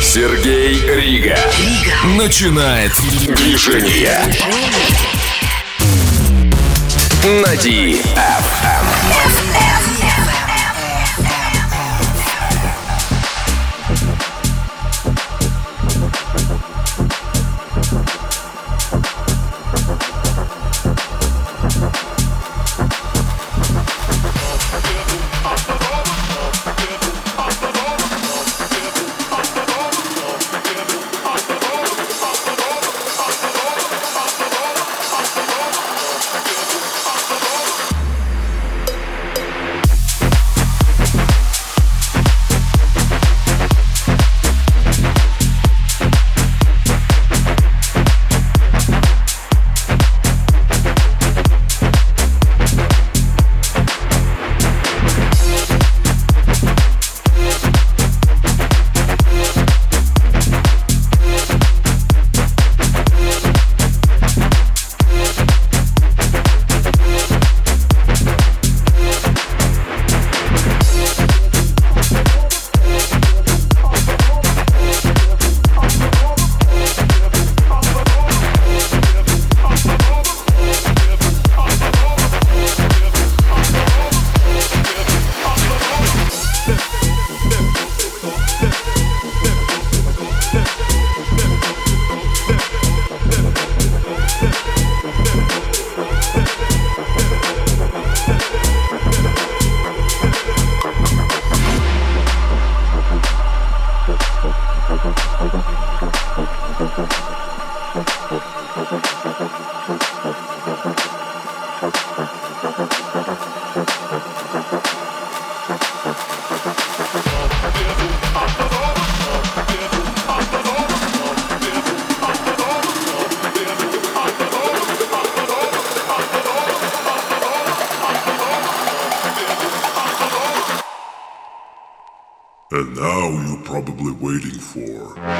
Сергей Рига. Рига. Начинает движение. На DFM. for.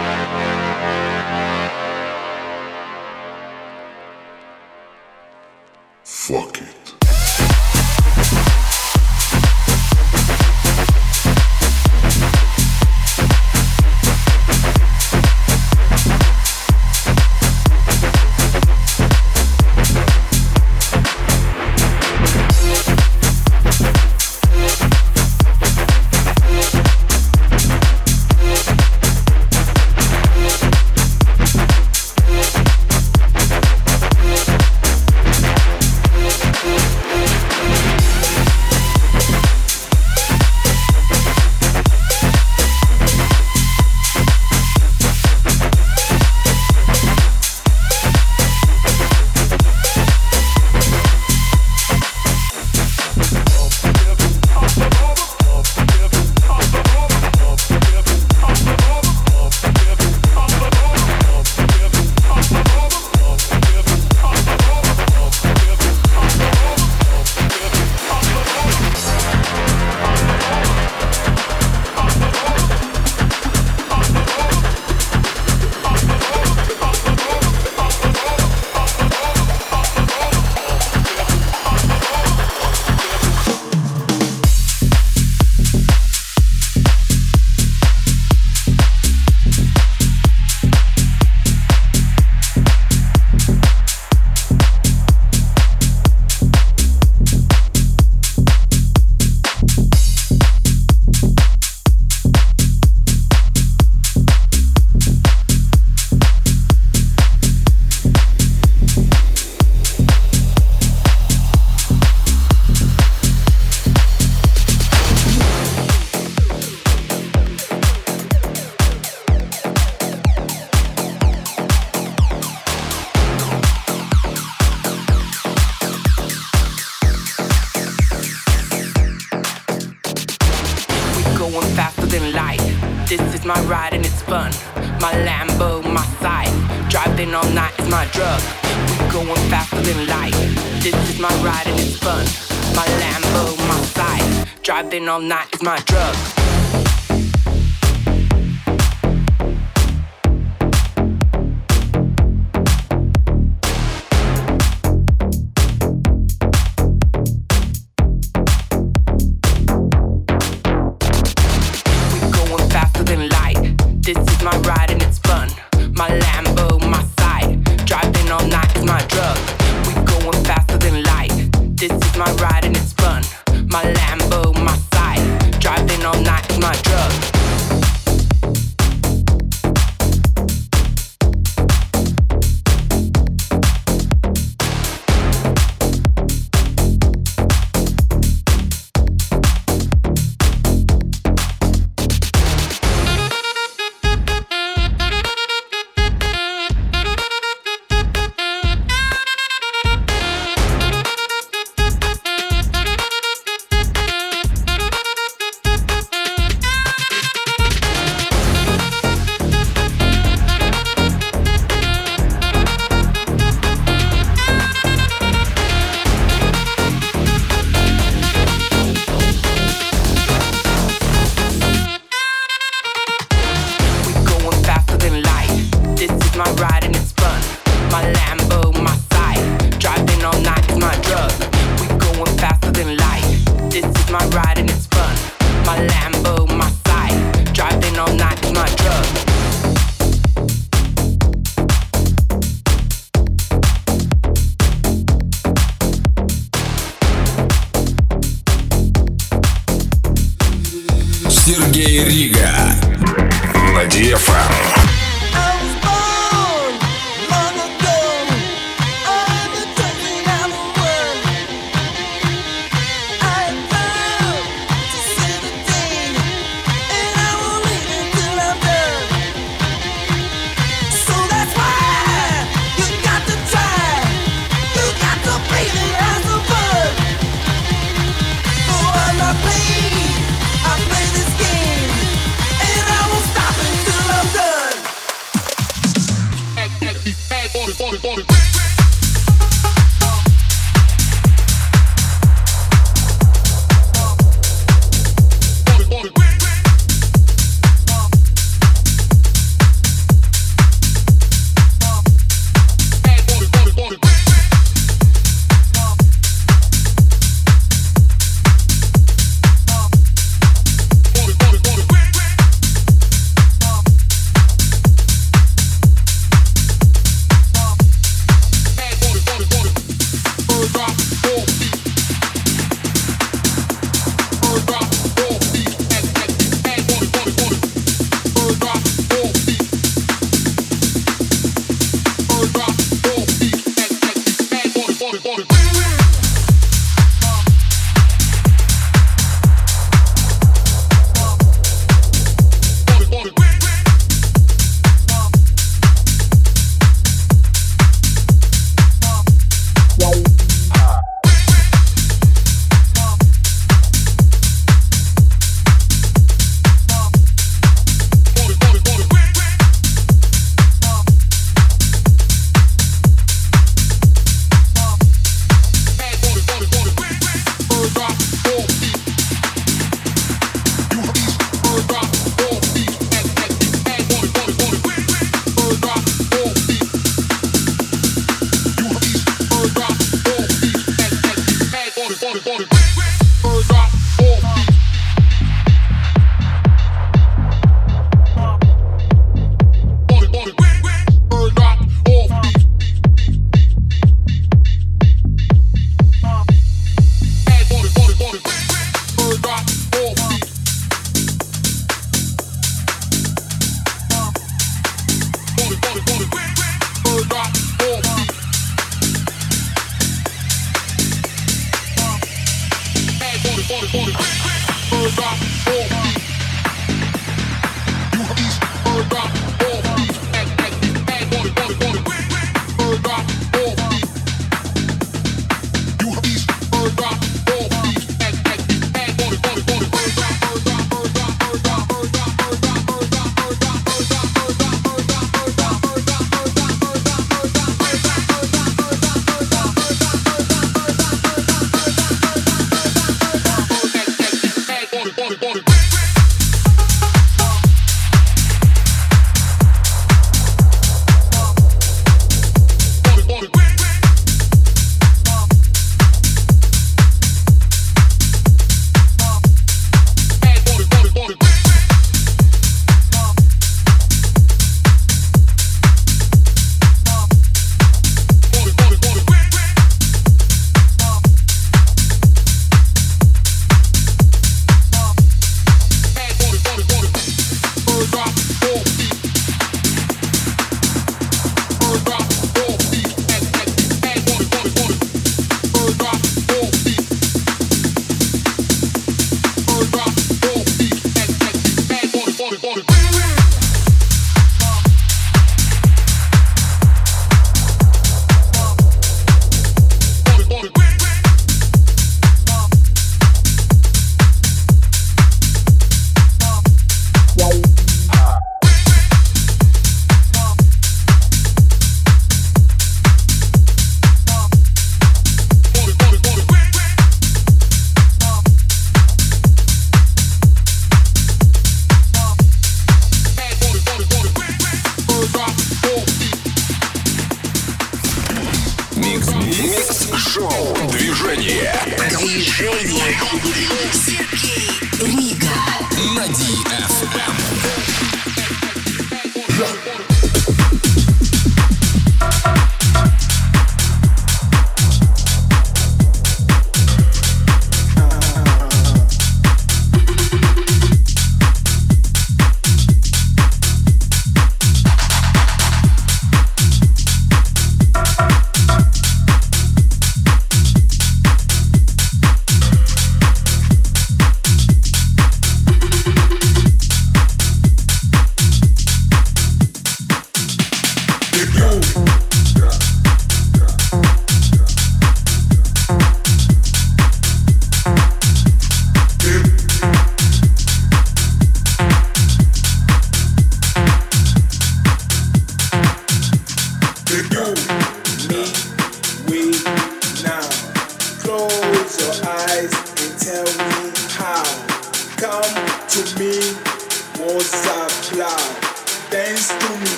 All night is my drug.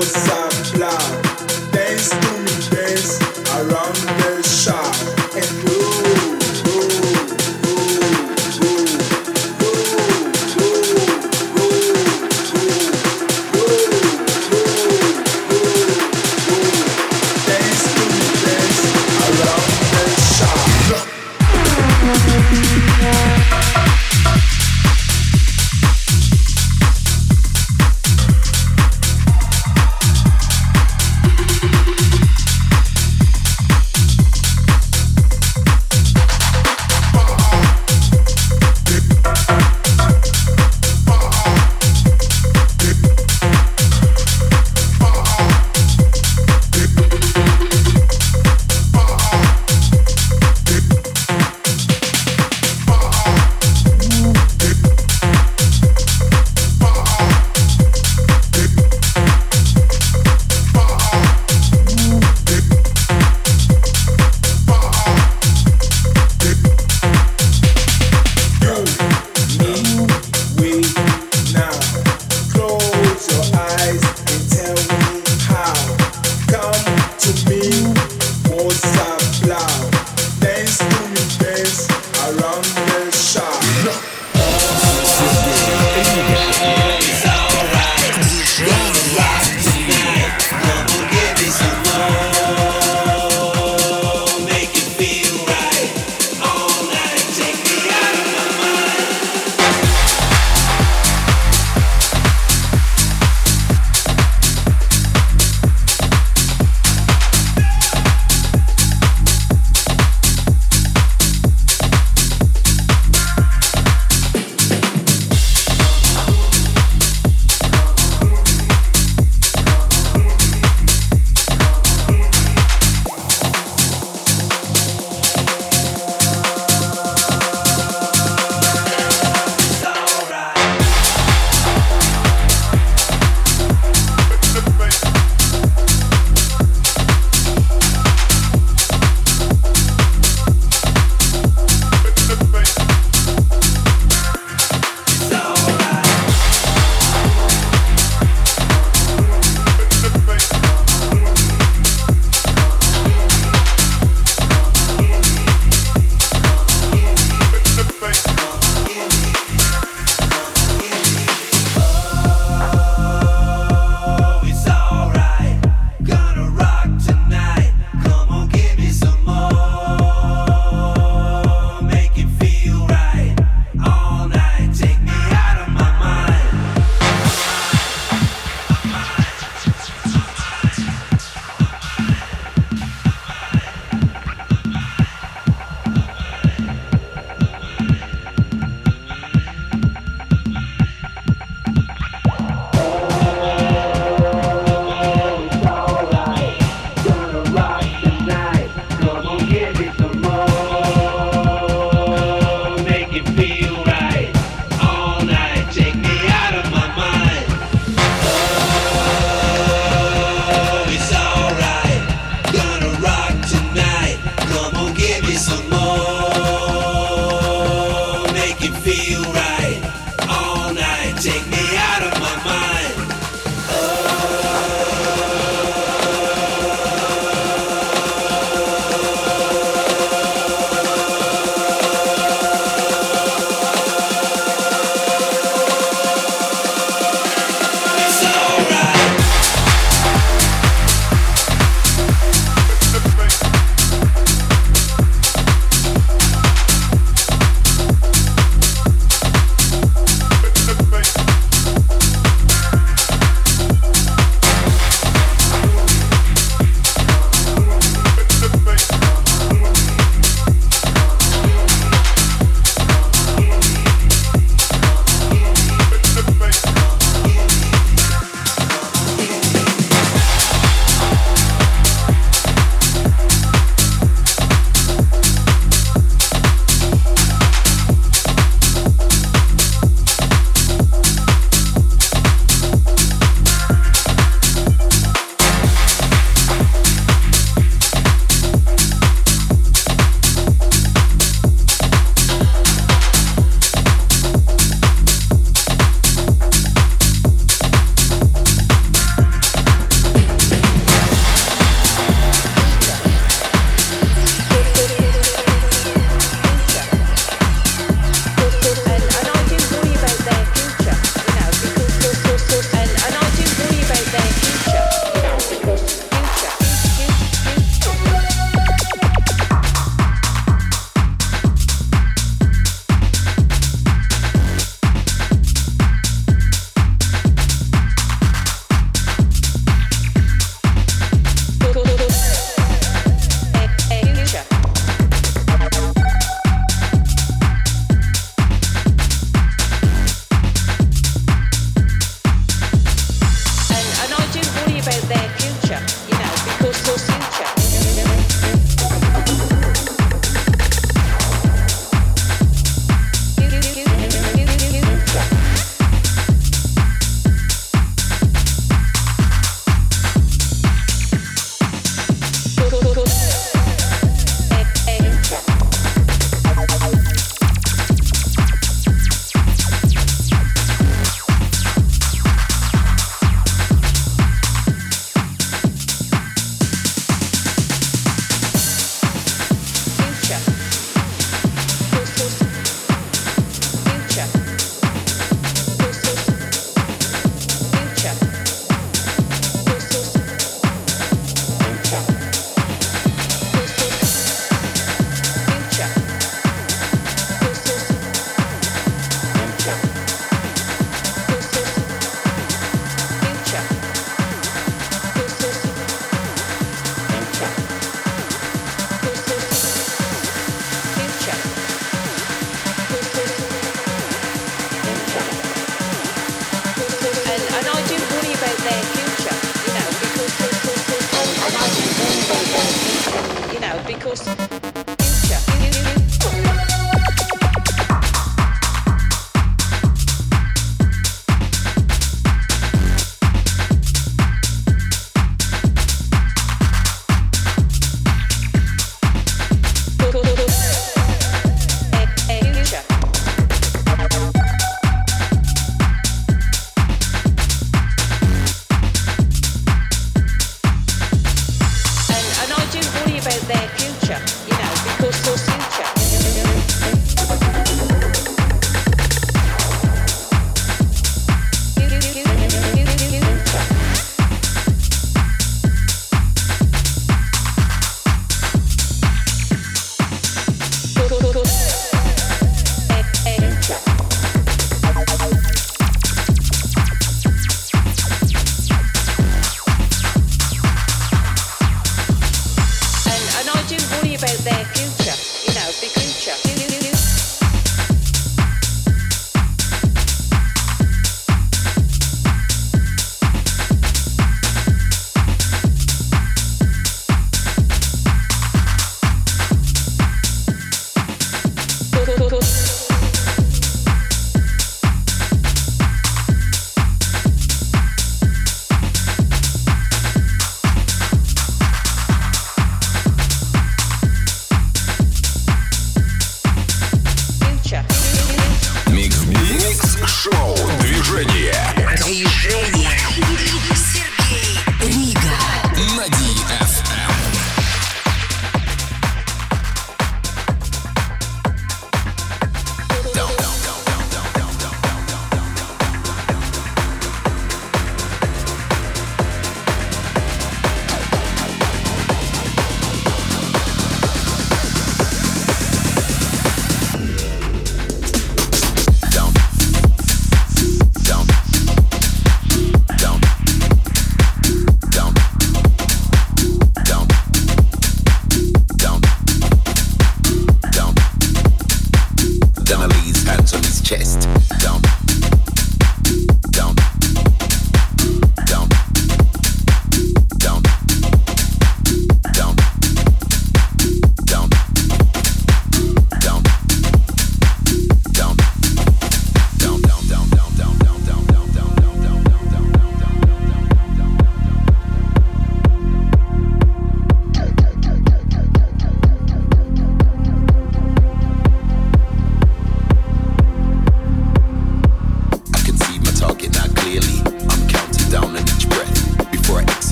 more times loud.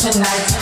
tonight.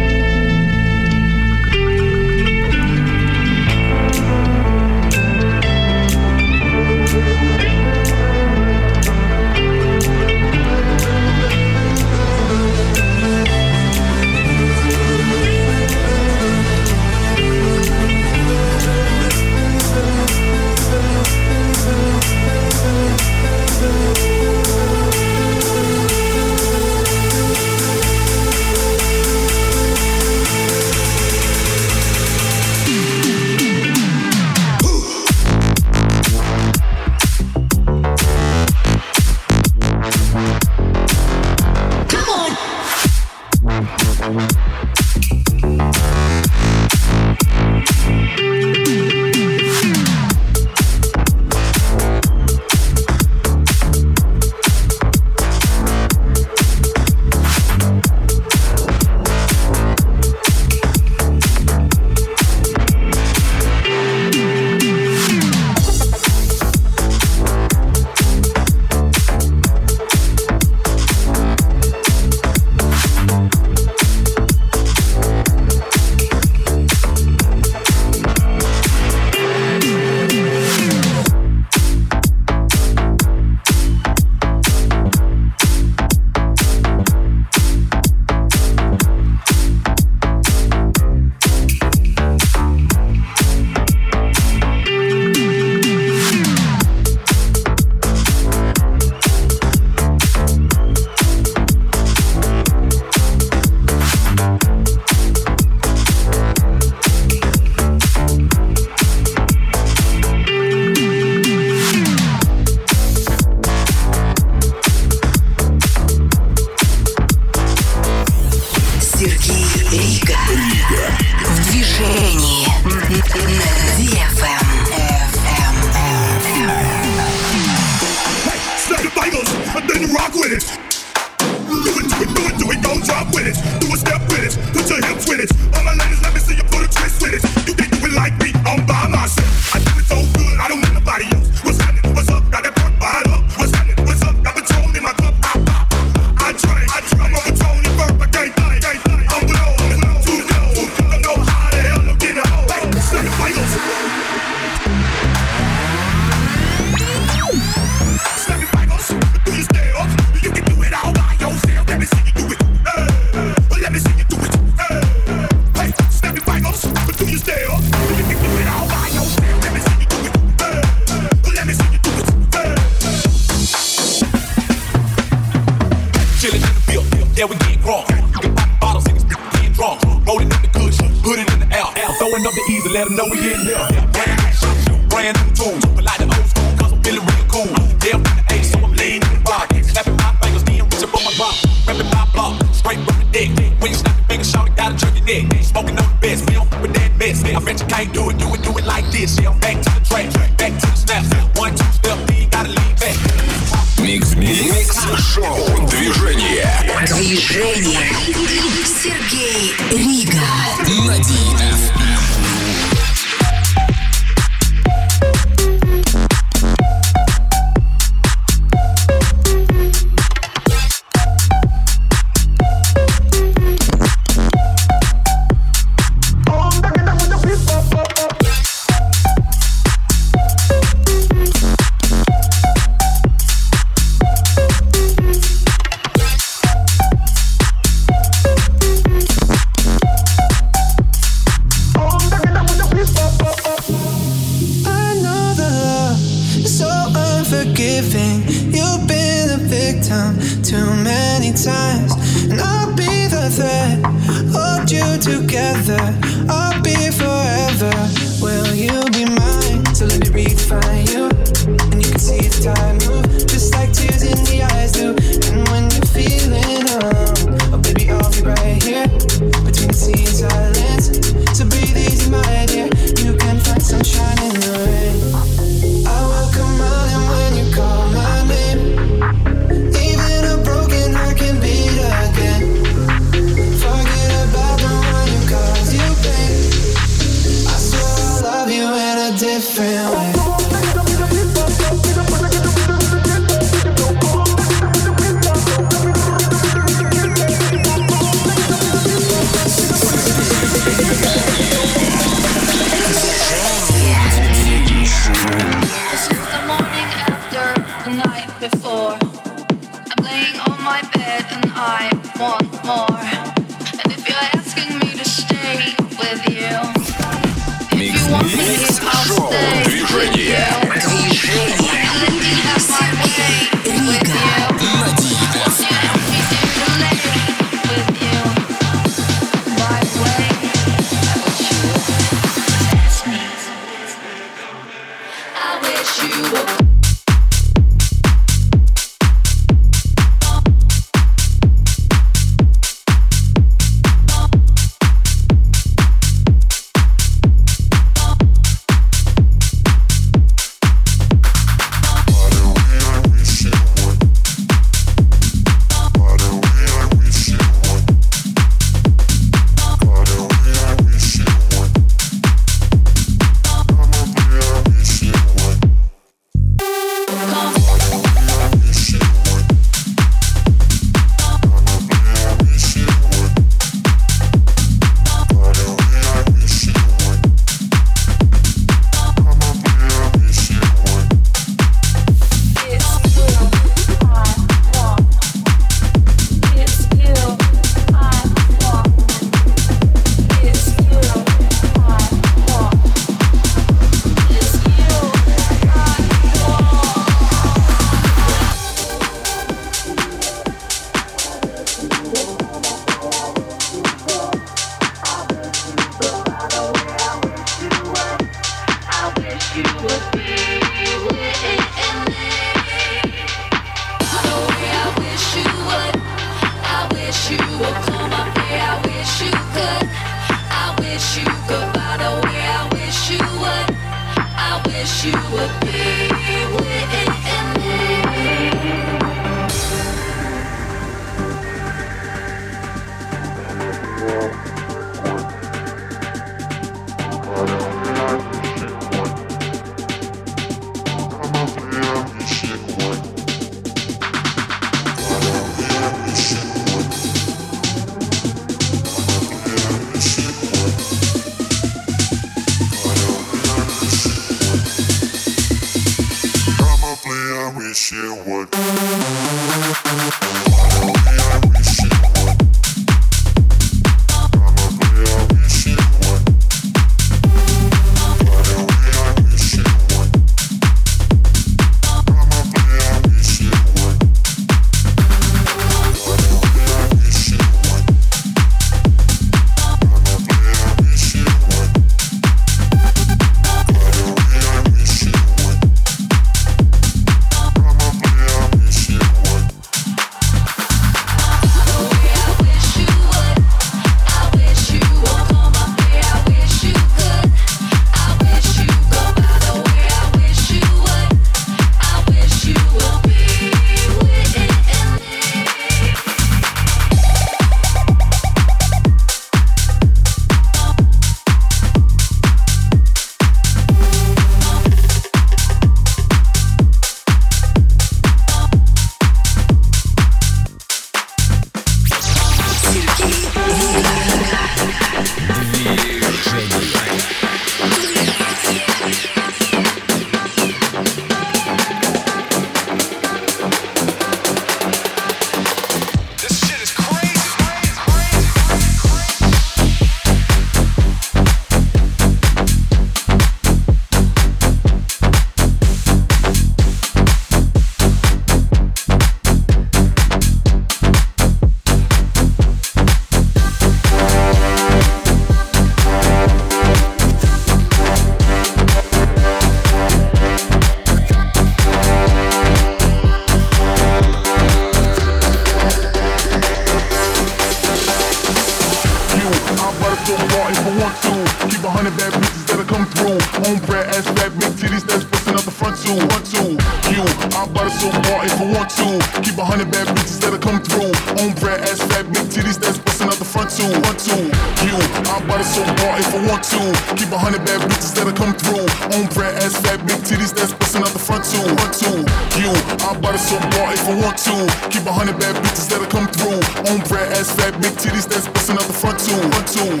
Thank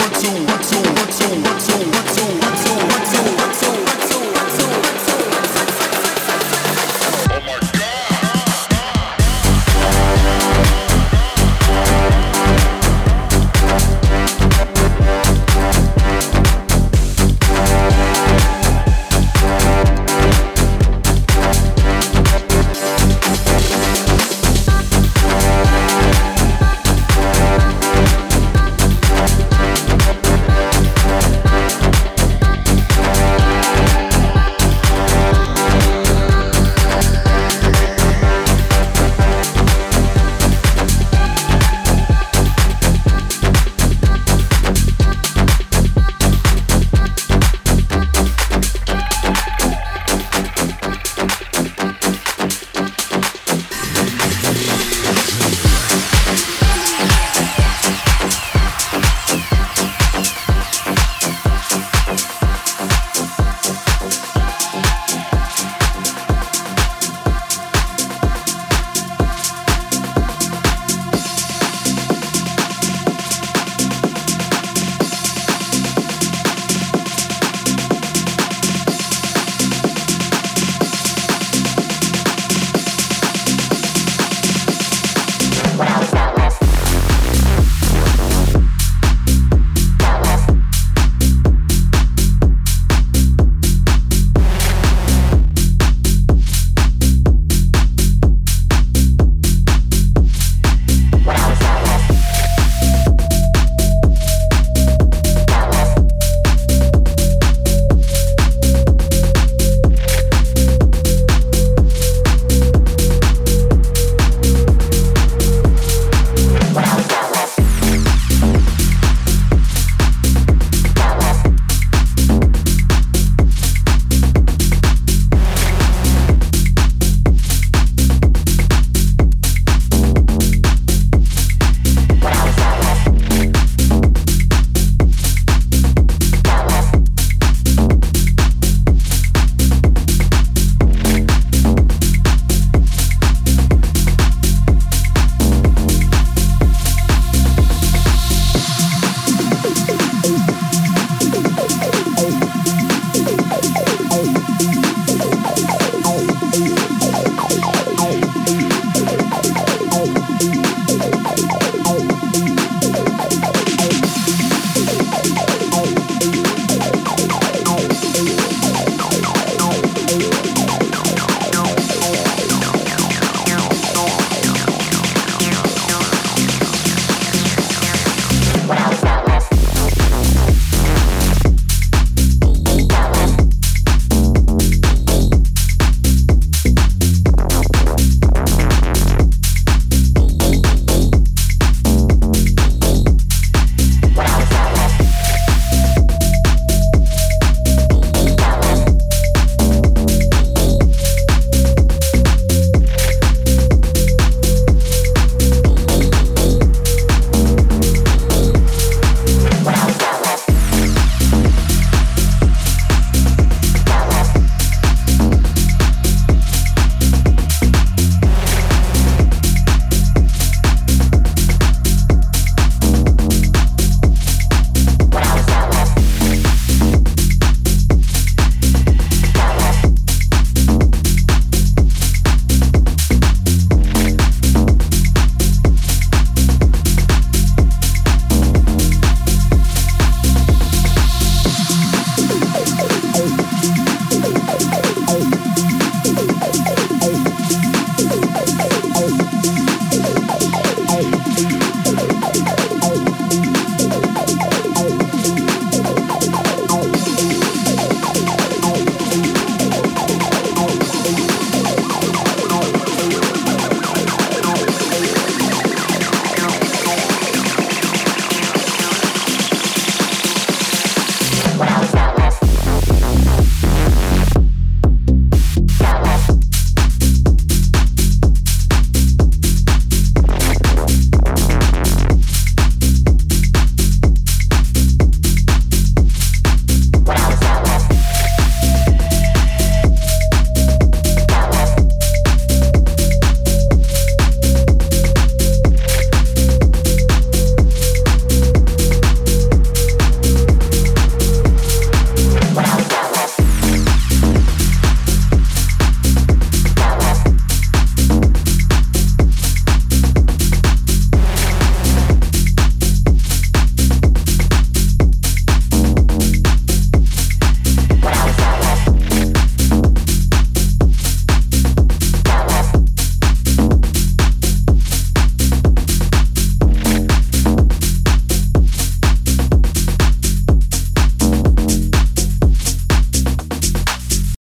you.